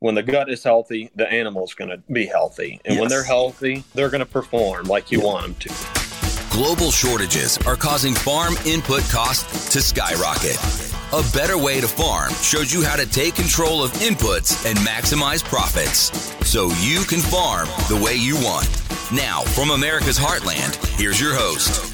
when the gut is healthy, the animal's going to be healthy. And Yes. when they're healthy, they're going to perform like you want them to. Global shortages are causing farm input costs to skyrocket. A better way to farm shows you how to take control of inputs and maximize profits so you can farm the way you want. Now, from America's heartland, here's your host.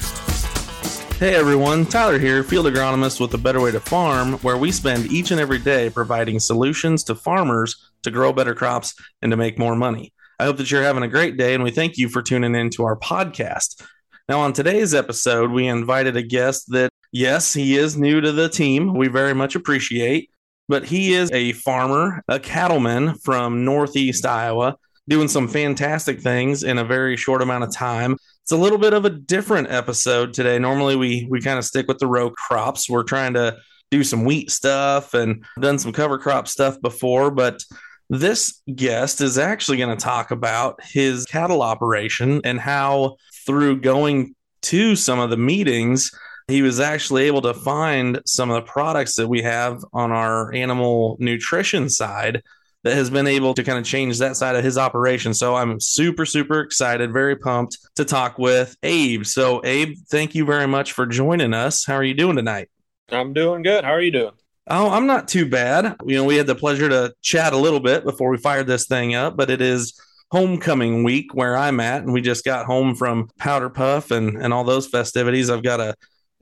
Hey everyone, Tyler here, field agronomist with a Better Way to Farm, where we spend each and every day providing solutions to farmers to grow better crops and to make more money. I hope that you're having a great day and we thank you for tuning in to our podcast. Now, on today's episode, we invited a guest that, yes, he is new to the team. We very much appreciate, but he is a farmer, a cattleman from Northeast Iowa, doing some fantastic things in a very short amount of time. It's a little bit of a different episode today. Normally we we kind of stick with the row crops. We're trying to do some wheat stuff and done some cover crop stuff before, but this guest is actually going to talk about his cattle operation and how through going to some of the meetings he was actually able to find some of the products that we have on our animal nutrition side that has been able to kind of change that side of his operation. So I'm super, super excited, very pumped to talk with Abe. So, Abe, thank you very much for joining us. How are you doing tonight? I'm doing good. How are you doing? Oh, I'm not too bad. You know, we had the pleasure to chat a little bit before we fired this thing up, but it is homecoming week where I'm at, and we just got home from Powder Puff and, and all those festivities. I've got a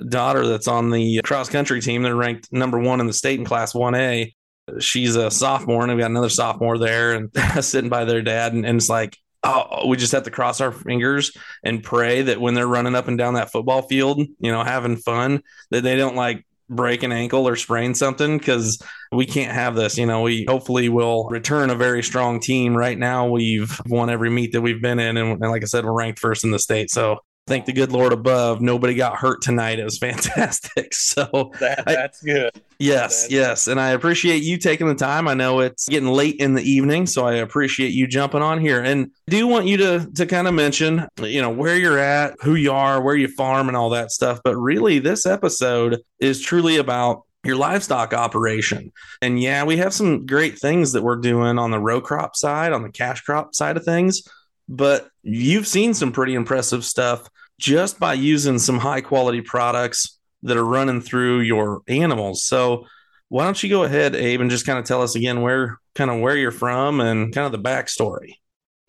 daughter that's on the cross country team. They're ranked number one in the state in class 1A. She's a sophomore, and we got another sophomore there and sitting by their dad. And, and it's like, oh, we just have to cross our fingers and pray that when they're running up and down that football field, you know, having fun, that they don't like break an ankle or sprain something because we can't have this. You know, we hopefully will return a very strong team. Right now, we've won every meet that we've been in. And, and like I said, we're ranked first in the state. So thank the good Lord above. Nobody got hurt tonight. It was fantastic. So That, I- that's good. Yes, That's- yes. And I appreciate you taking the time. I know it's getting late in the evening, so I appreciate you jumping on here. And do want you to to kind of mention, you know, where you're at, who you are, where you farm and all that stuff. But really this episode is truly about your livestock operation. And yeah, we have some great things that we're doing on the row crop side, on the cash crop side of things, but you've seen some pretty impressive stuff just by using some high quality products that are running through your animals. So why don't you go ahead, Abe, and just kind of tell us again where kind of where you're from and kind of the backstory.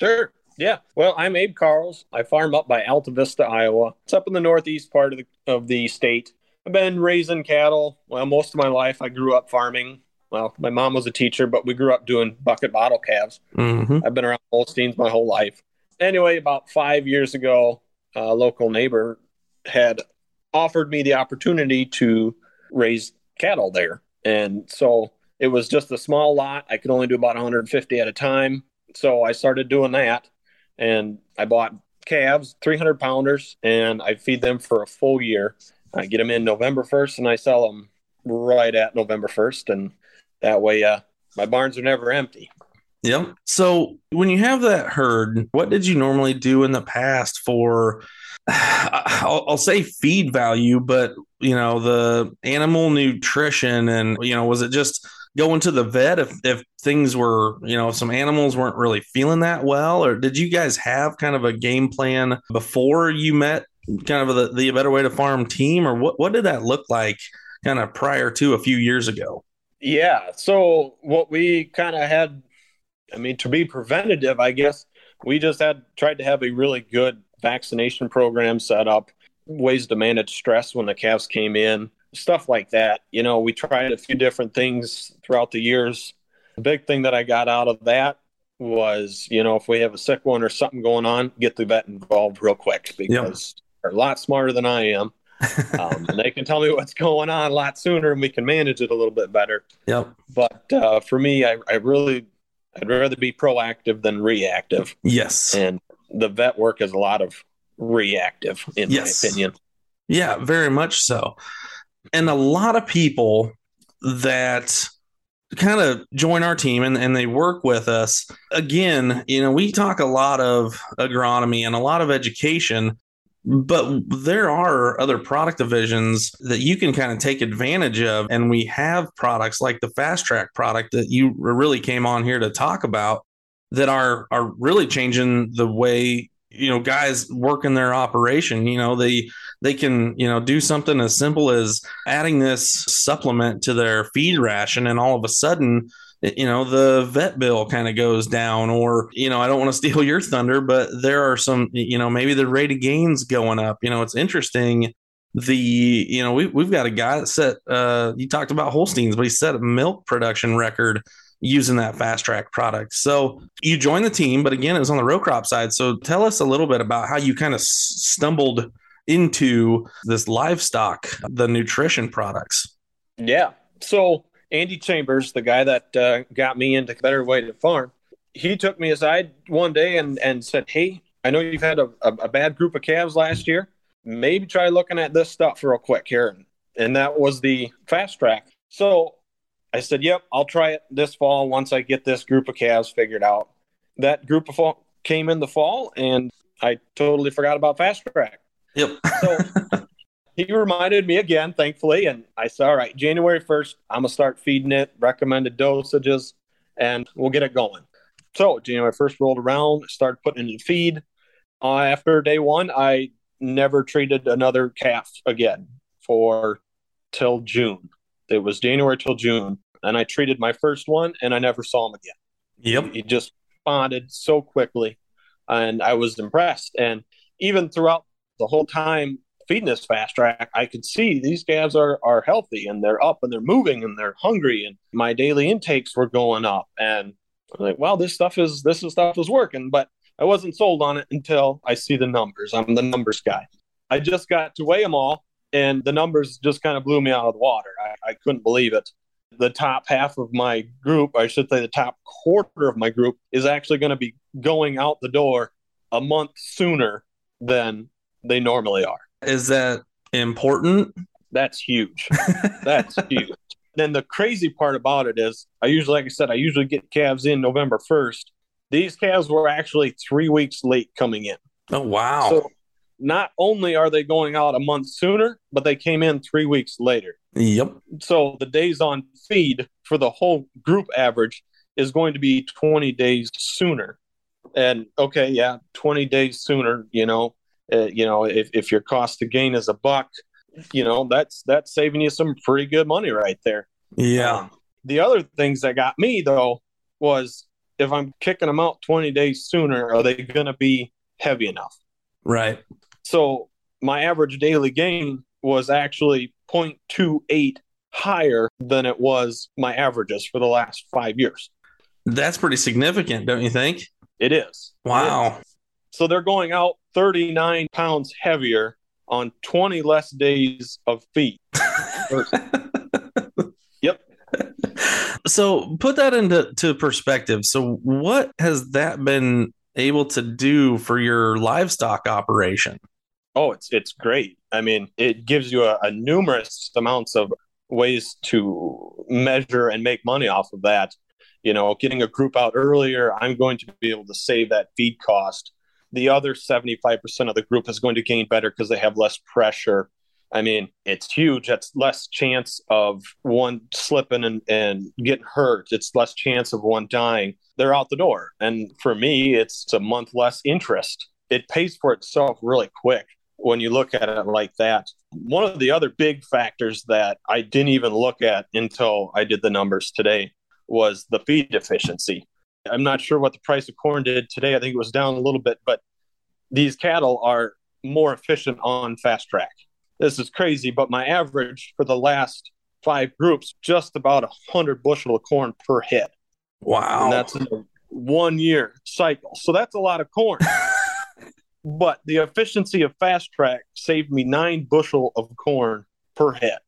Sure. Yeah. Well, I'm Abe Karels. I farm up by Alta Vista, Iowa. It's up in the northeast part of the of the state. I've been raising cattle. Well, most of my life I grew up farming. Well, my mom was a teacher, but we grew up doing bucket bottle calves. Mm-hmm. I've been around Holsteins my whole life. Anyway, about five years ago, a local neighbor had offered me the opportunity to raise cattle there. And so it was just a small lot. I could only do about 150 at a time. So I started doing that. And I bought calves, 300 pounders, and I feed them for a full year. I get them in November 1st and I sell them right at November 1st. And that way, uh, my barns are never empty. Yep. So when you have that herd, what did you normally do in the past for? I'll, I'll say feed value, but you know the animal nutrition, and you know was it just going to the vet if if things were you know some animals weren't really feeling that well, or did you guys have kind of a game plan before you met kind of the the better way to farm team, or what what did that look like kind of prior to a few years ago? Yeah. So what we kind of had, I mean, to be preventative, I guess we just had tried to have a really good vaccination program set up, ways to manage stress when the calves came in, stuff like that. You know, we tried a few different things throughout the years. The big thing that I got out of that was, you know, if we have a sick one or something going on, get the vet involved real quick because they're a lot smarter than I am. um, and they can tell me what's going on a lot sooner and we can manage it a little bit better. Yep. But uh, for me, I, I really, I'd rather be proactive than reactive. Yes. And the vet work is a lot of reactive, in Yes. my opinion. Yeah, very much so. And a lot of people that kind of join our team and, and they work with us, again, you know, we talk a lot of agronomy and a lot of education, but there are other product divisions that you can kind of take advantage of. And we have products like the Fastrack product that you really came on here to talk about that are are really changing the way you know guys work in their operation you know they they can you know do something as simple as adding this supplement to their feed ration and all of a sudden you know the vet bill kind of goes down or you know i don't want to steal your thunder but there are some you know maybe the rate of gains going up you know it's interesting the you know we, we've got a guy that set uh you talked about holsteins but he set a milk production record using that Fastrack product. So you joined the team, but again, it was on the row crop side. So tell us a little bit about how you kind of stumbled into this livestock, the nutrition products. Yeah. So Andy Chambers, the guy that uh, got me into Better Way to Farm, he took me aside one day and, and said, Hey, I know you've had a, a, a bad group of calves last year. Maybe try looking at this stuff real quick here. And that was the Fastrack. So I said, "Yep, I'll try it this fall once I get this group of calves figured out." That group of fall came in the fall, and I totally forgot about fast track. Yep. so he reminded me again, thankfully, and I said, "All right, January first, I'm gonna start feeding it, recommended dosages, and we'll get it going." So January first rolled around, started putting in the feed. Uh, after day one, I never treated another calf again for till June. It was January till June and I treated my first one, and I never saw him again. Yep, he just responded so quickly, and I was impressed. And even throughout the whole time feeding this Fastrack, I could see these calves are are healthy and they're up and they're moving and they're hungry, and my daily intakes were going up. And I'm like, wow, this stuff is this stuff is working, but I wasn't sold on it until I see the numbers. I'm the numbers guy. I just got to weigh them all, and the numbers just kind of blew me out of the water. I, I couldn't believe it the top half of my group, I should say the top quarter of my group, is actually going to be going out the door a month sooner than they normally are. Is that important? That's huge. That's huge. Then the crazy part about it is, I usually, like I said, I usually get calves in November 1st. These calves were actually three weeks late coming in. Oh, wow. So not only are they going out a month sooner, but they came in three weeks later. Yep. So the days on feed for the whole group average is going to be 20 days sooner. And okay, yeah, 20 days sooner, you know, uh, you know, if, if your cost to gain is a buck, you know, that's that's saving you some pretty good money right there. Yeah. Um, the other things that got me though was if I'm kicking them out 20 days sooner, are they going to be heavy enough? Right. So my average daily gain was actually 0.28 higher than it was my averages for the last five years. That's pretty significant, don't you think? It is. Wow. It is. So they're going out 39 pounds heavier on 20 less days of feed. yep. So put that into to perspective. So what has that been able to do for your livestock operation? Oh, it's it's great. I mean, it gives you a, a numerous amounts of ways to measure and make money off of that. You know, getting a group out earlier, I'm going to be able to save that feed cost. The other 75% of the group is going to gain better because they have less pressure. I mean, it's huge. That's less chance of one slipping and, and getting hurt. It's less chance of one dying. They're out the door. And for me, it's a month less interest. It pays for itself really quick when you look at it like that. One of the other big factors that I didn't even look at until I did the numbers today was the feed efficiency. I'm not sure what the price of corn did today. I think it was down a little bit, but these cattle are more efficient on Fastrack. This is crazy, but my average for the last five groups just about a hundred bushel of corn per head. Wow, and that's a one year cycle. So that's a lot of corn. But the efficiency of Fastrack saved me nine bushel of corn per head.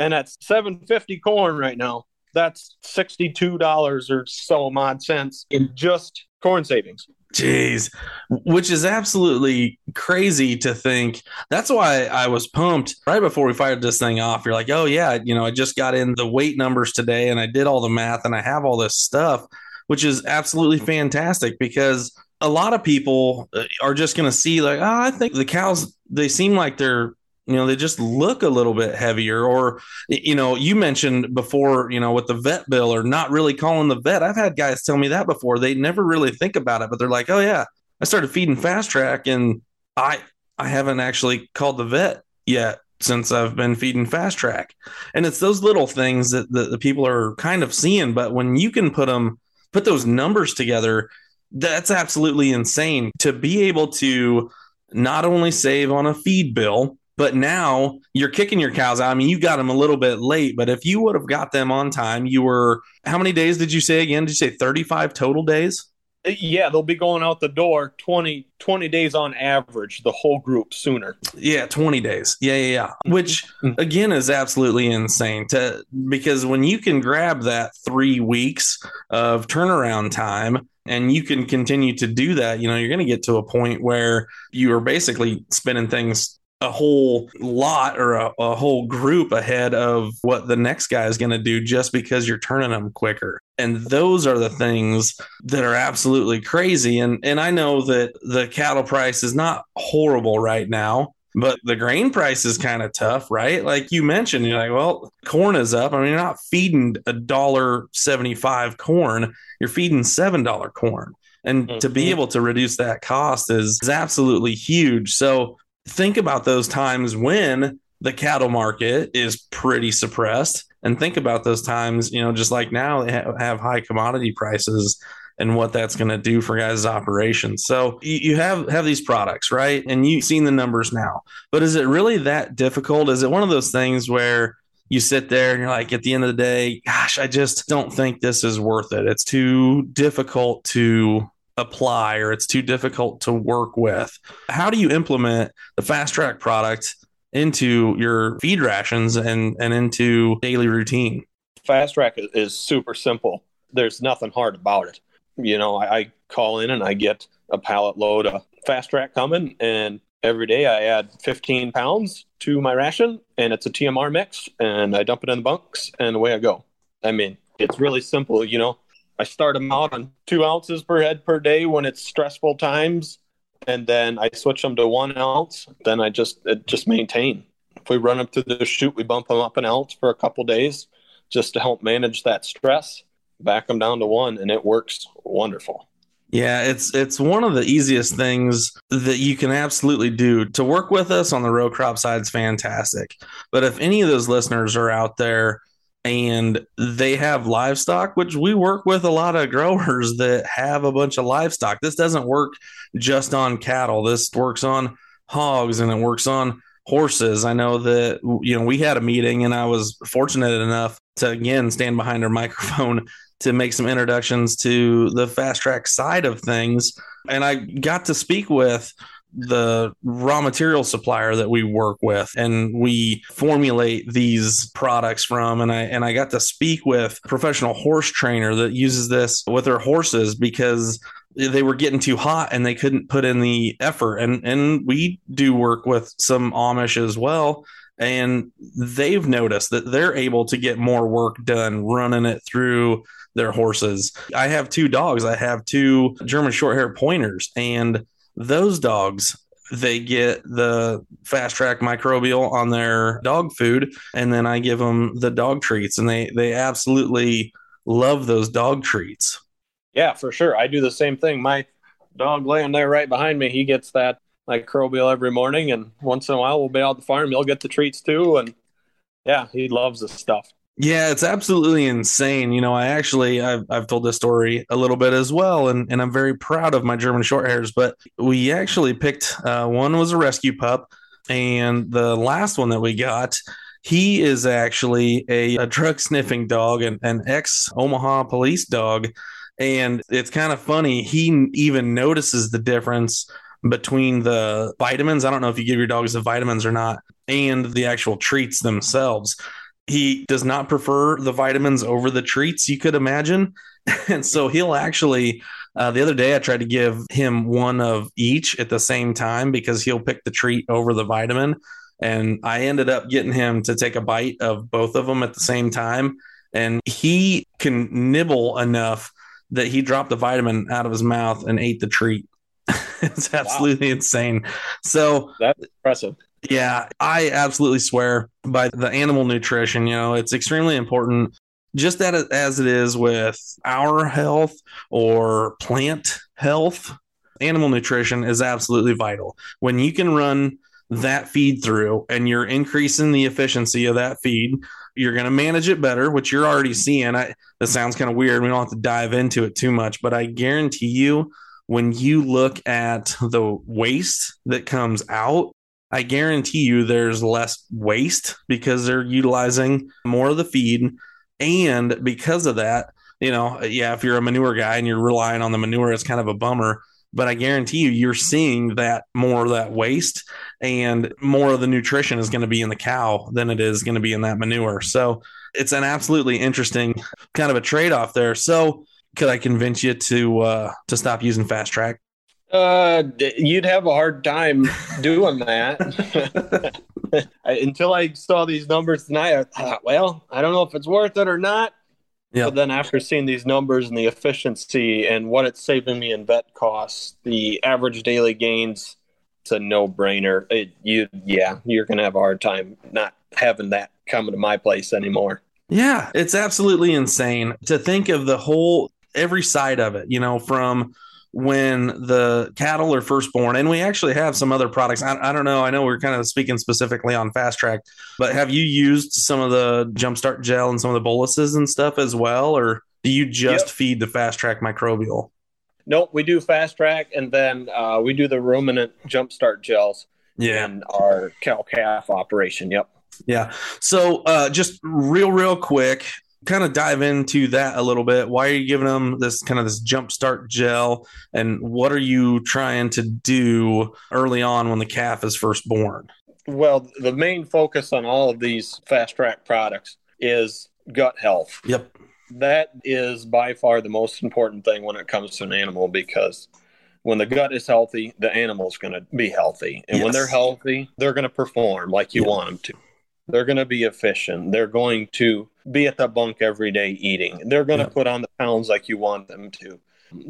And at 750 corn right now, that's $62 or so odd cents in just corn savings. Jeez, which is absolutely crazy to think. That's why I was pumped right before we fired this thing off. You're like, oh, yeah, you know, I just got in the weight numbers today and I did all the math and I have all this stuff, which is absolutely fantastic because a lot of people uh, are just going to see like, oh, I think the cows they seem like they're you know they just look a little bit heavier or you know you mentioned before you know with the vet bill or not really calling the vet. I've had guys tell me that before. They never really think about it but they're like oh yeah i started feeding Fastrack and i i haven't actually called the vet yet since i've been feeding Fastrack. And it's those little things that the, people are kind of seeing but when you can put them put those numbers together that's absolutely insane to be able to not only save on a feed bill but now you're kicking your cows out. I mean, you got them a little bit late, but if you would have got them on time, you were how many days did you say again? Did you say 35 total days? Yeah, they'll be going out the door 20, 20 days on average, the whole group sooner. Yeah, 20 days. Yeah, yeah, yeah. Mm-hmm. Which mm-hmm. again is absolutely insane to because when you can grab that 3 weeks of turnaround time and you can continue to do that, you know, you're going to get to a point where you are basically spinning things a whole lot or a, a, whole group ahead of what the next guy is going to do just because you're turning them quicker. And those are the things that are absolutely crazy. And and I know that the cattle price is not horrible right now. But the grain price is kind of tough, right? Like you mentioned, you're like, well, corn is up. I mean, you're not feeding a dollar seventy-five corn; you're feeding seven dollar corn, and mm-hmm. to be mm-hmm. able to reduce that cost is, is absolutely huge. So think about those times when the cattle market is pretty suppressed and think about those times you know just like now have high commodity prices and what that's going to do for guys' operations. So you have have these products, right? And you've seen the numbers now. But is it really that difficult? Is it one of those things where you sit there and you're like, at the end of the day, gosh, I just don't think this is worth it. It's too difficult to apply or it's too difficult to work with. How do you implement the Fastrack product into your feed rations and, and into daily routine? Fastrack is super simple. There's nothing hard about it. You know, I, I call in and I get a pallet load of Fastrack coming and every day I add 15 pounds to my ration and it's a TMR mix and I dump it in the bunks and away I go. I mean, it's really simple, you know. I start them out on two ounces per head per day when it's stressful times, and then I switch them to one ounce. Then I just just maintain. If we run them to the chute, we bump them up an ounce for a couple days just to help manage that stress. Back them down to one, and it works wonderful. Yeah, it's it's one of the easiest things that you can absolutely do. To work with us on the row crop side is fantastic. But if any of those listeners are out there and they have livestock, which we work with a lot of growers that have a bunch of livestock. This doesn't work just on cattle. This works on hogs and it works on horses. I know that you know we had a meeting and I was fortunate enough to again stand behind our microphone to make some introductions to the Fastrack side of things and I got to speak with the raw material supplier that we work with and we formulate these products from and I and I got to speak with a professional horse trainer that uses this with their horses because they were getting too hot and they couldn't put in the effort and and we do work with some Amish as well and they've noticed that they're able to get more work done running it through their horses. I have two dogs. I have two German short hair pointers and those dogs they get the Fastrack microbial on their dog food and then i give them the dog treats and they they absolutely love those dog treats. Yeah for sure. I do the same thing. My dog laying there right behind me he gets that microbial every morning and once in a while we'll be out the farm he'll get the treats too and yeah he loves the stuff yeah, it's absolutely insane. You know, I actually I've I've told this story a little bit as well, and and I'm very proud of my German Shorthairs. But we actually picked uh, one was a rescue pup, and the last one that we got, he is actually a, a drug sniffing dog and an ex Omaha police dog, and it's kind of funny. He even notices the difference between the vitamins. I don't know if you give your dogs the vitamins or not, and the actual treats themselves he does not prefer the vitamins over the treats you could imagine. and so he'll actually, uh, the other day, I tried to give him one of each at the same time because he'll pick the treat over the vitamin. And I ended up getting him to take a bite of both of them at the same time. And he can nibble enough that he dropped the vitamin out of his mouth and ate the treat. it's absolutely wow. insane. So that's impressive. Yeah, I absolutely swear by the animal nutrition. You know, it's extremely important, just as it is with our health or plant health. Animal nutrition is absolutely vital. When you can run that feed through and you're increasing the efficiency of that feed, you're going to manage it better, which you're already seeing. I, that sounds kind of weird. We don't have to dive into it too much, but I guarantee you, when you look at the waste that comes out I guarantee you there's less waste because they're utilizing more of the feed. And because of that, you know, yeah, if you're a manure guy and you're relying on the manure, it's kind of a bummer. But I guarantee you, you're seeing that more of that waste and more of the nutrition is going to be in the cow than it is going to be in that manure. So it's an absolutely interesting kind of a trade off there. So could I convince you to uh, to stop using Fastrack? Uh, you'd have a hard time doing that. Until I saw these numbers tonight, I thought, well, I don't know if it's worth it or not. Yeah. But then after seeing these numbers and the efficiency and what it's saving me in vet costs, the average daily gains, it's a no-brainer. It, you, yeah, you're gonna have a hard time not having that coming to my place anymore. Yeah, it's absolutely insane to think of the whole every side of it. You know, from when the cattle are first born and we actually have some other products. I, I, don't know. I know we're kind of speaking specifically on Fastrack but have you used some of the jumpstart gel and some of the boluses and stuff as well? Or do you just yep. feed the Fastrack microbial? Nope we do Fastrack and then uh, we do the ruminant jumpstart gels yeah. in our cow calf operation. Yep. Yeah. So uh, just real real quick kind of dive into that a little bit. Why are you giving them this kind of this jumpstart gel, and what are you trying to do early on when the calf is first born? Well, the main focus on all of these Fastrack products is gut health. Yep. That is by far the most important thing when it comes to an animal because when the gut is healthy, the animal is going to be healthy. And yes. when they're healthy, they're going to perform like you yep. want them to. They're going to be efficient. They're going to be at the bunk every day eating. They're going to yeah. put on the pounds like you want them to.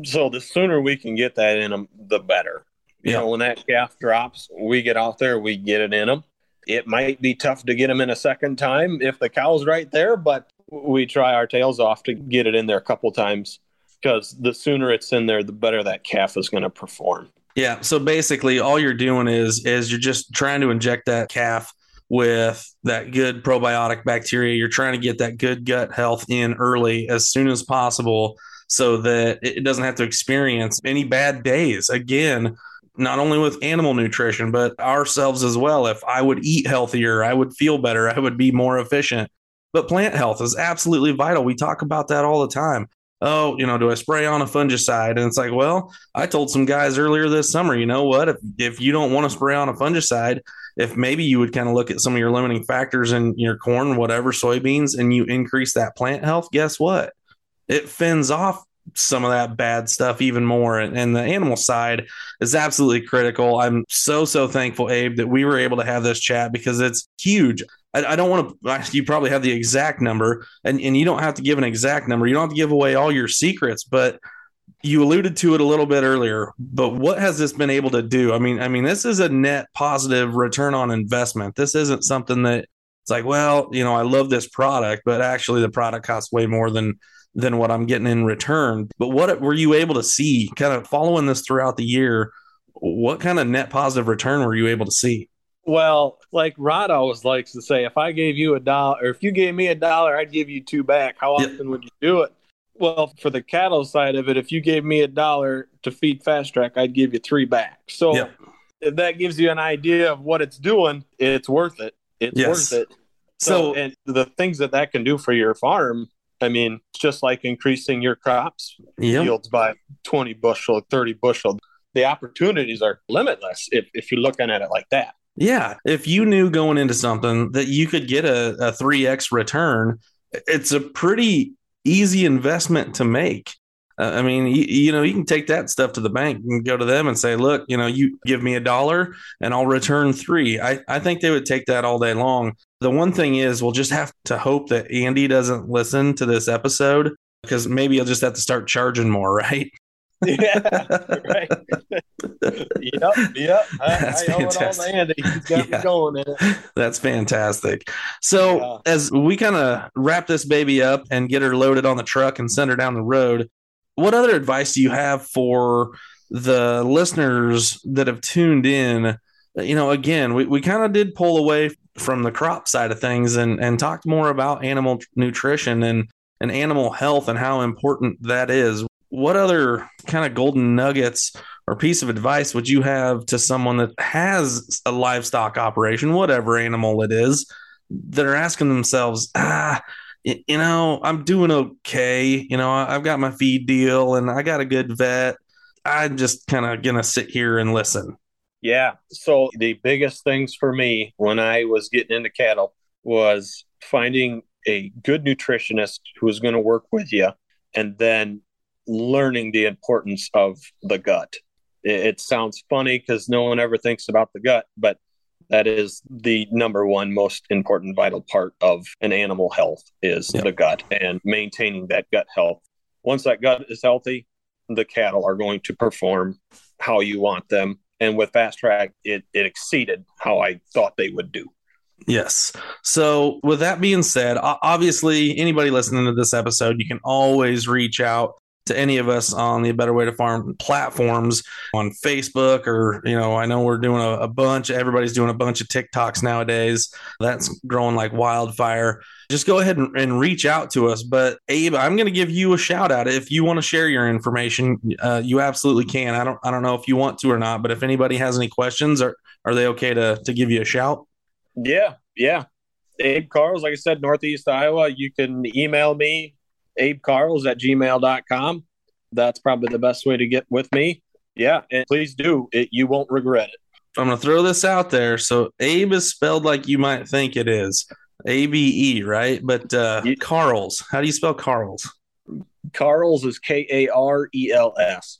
So the sooner we can get that in them, the better. You yeah. know, when that calf drops, we get out there, we get it in them. It might be tough to get them in a second time if the cow's right there, but we try our tails off to get it in there a couple times because the sooner it's in there, the better that calf is going to perform. Yeah. So basically, all you're doing is is you're just trying to inject that calf with that good probiotic bacteria. You're trying to get that good gut health in early as soon as possible so that it doesn't have to experience any bad days. Again, not only with animal nutrition, but ourselves as well. If I would eat healthier, I would feel better, I would be more efficient. But plant health is absolutely vital. We talk about that all the time. Oh, you know, do I spray on a fungicide? And it's like, well, I told some guys earlier this summer, you know what? If, if you don't want to spray on a fungicide, if maybe you would kind of look at some of your limiting factors in your corn, whatever, soybeans, and you increase that plant health, guess what? It fends off some of that bad stuff even more. And, and, the animal side is absolutely critical. I'm so, so thankful, Abe, that we were able to have this chat because it's huge. I, I don't want to, you probably have the exact number, and, and you don't have to give an exact number. You don't have to give away all your secrets, but you alluded to it a little bit earlier, but what has this been able to do? I mean, I mean, this is a net positive return on investment. This isn't something that it's like, well, you know, I love this product, but actually the product costs way more than than what I'm getting in return. But what were you able to see kind of following this throughout the year? What kind of net positive return were you able to see? Well, like Rod always likes to say, if I gave you a dollar, or if you gave me a dollar, I'd give you two back. How often would you do it? Well, for the cattle side of it, if you gave me a dollar to feed Fastrack, I'd give you three back. So yep. if that gives you an idea of what it's doing, it's worth it. It's yes. worth it. So, so, and the things that that can do for your farm, I mean, it's just like increasing your crops yep. yields by 20 bushel, 30 bushel. The opportunities are limitless if, if you're looking at it like that. Yeah. If you knew going into something that you could get a, a 3x return, it's a pretty easy investment to make. Uh, I mean, you, you, know, you can take that stuff to the bank and go to them and say, look, you know, you give me a dollar and I'll return three. I, I think they would take that all day long. The one thing is, we'll just have to hope that Andy doesn't listen to this episode because maybe he'll just have to start charging more, right? yeah, right. yep, yep. I, That's I fantastic. Andy. He's got yeah. me going in it. That's fantastic. So yeah. as we kind of wrap this baby up and get her loaded on the truck and send her down the road, what other advice do you have for the listeners that have tuned in? You know, again, we, we kind of did pull away from the crop side of things and, and talked more about animal nutrition and, and animal health and how important that is. What other kind of golden nuggets or piece of advice would you have to someone that has a livestock operation, whatever animal it is, that are asking themselves, ah, you know, I'm doing okay. You know, I've got my feed deal and I got a good vet. I'm just kind of going to sit here and listen. Yeah. So the biggest things for me when I was getting into cattle was finding a good nutritionist who was going to work with you and then learning the importance of the gut. It, it sounds funny because no one ever thinks about the gut, but that is the number one most important vital part of an animal health is the gut and maintaining that gut health once that gut is healthy the cattle are going to perform how you want them and with Fastrack it, it exceeded how i thought they would do Yes. So, with that being said, obviously, anybody listening to this episode, you can always reach out to any of us on the Better Way to Farm platforms on Facebook or, you know, I know we're doing a, a, bunch, everybody's doing a bunch of TikToks nowadays. That's growing like wildfire. Just go ahead and, and reach out to us. But Abe, I'm going to give you a shout out. If you want to share your information, uh, you absolutely can. I don't, I don't know if you want to or not, but if anybody has any questions, are, are they okay to, to give you a shout? Yeah. Yeah. Abe Karels, like I said, Northeast Iowa. You can email me abekarels at gmail.com. That's probably the best way to get with me. Yeah, and please do. It, you won't regret it. I'm going to throw this out there. So Abe is spelled like you might think it is. A B E, right? But uh, Karels, how do you spell Karels? Karels is K A R E L S.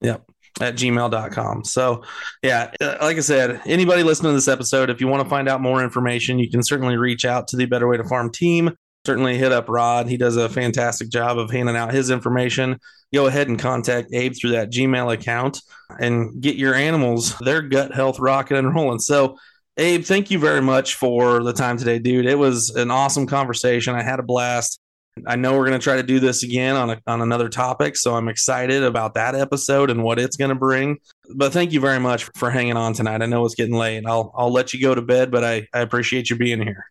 Yep. At gmail.com. So, yeah, uh, like I said, anybody listening to this episode, if you want to find out more information, you can certainly reach out to the Better Way to Farm team certainly hit up Rod. He does a fantastic job of handing out his information. Go ahead and contact Abe through that Gmail account and get your animals their gut health rocking and rolling. So, Abe, thank you very much for the time today, dude. It was an awesome conversation. I had a blast. I know we're going to try to do this again on a, on another topic, so I'm excited about that episode and what it's going to bring. But thank you very much for hanging on tonight. I know it's getting late. I'll I'll let you go to bed, but I, I appreciate you being here.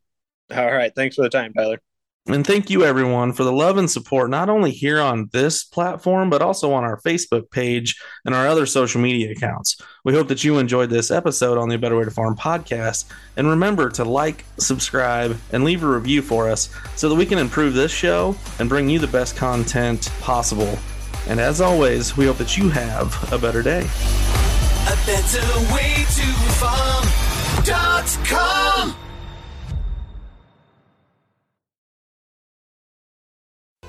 All right, thanks for the time, Tyler. And thank you, everyone, for the love and support, not only here on this platform, but also on our Facebook page and our other social media accounts. We hope that you enjoyed this episode on the Better Way to Farm podcast. And remember to like, subscribe, and leave a review for us so that we can improve this show and bring you the best content possible. And as always, we hope that you have a better day. A better way to farm.com.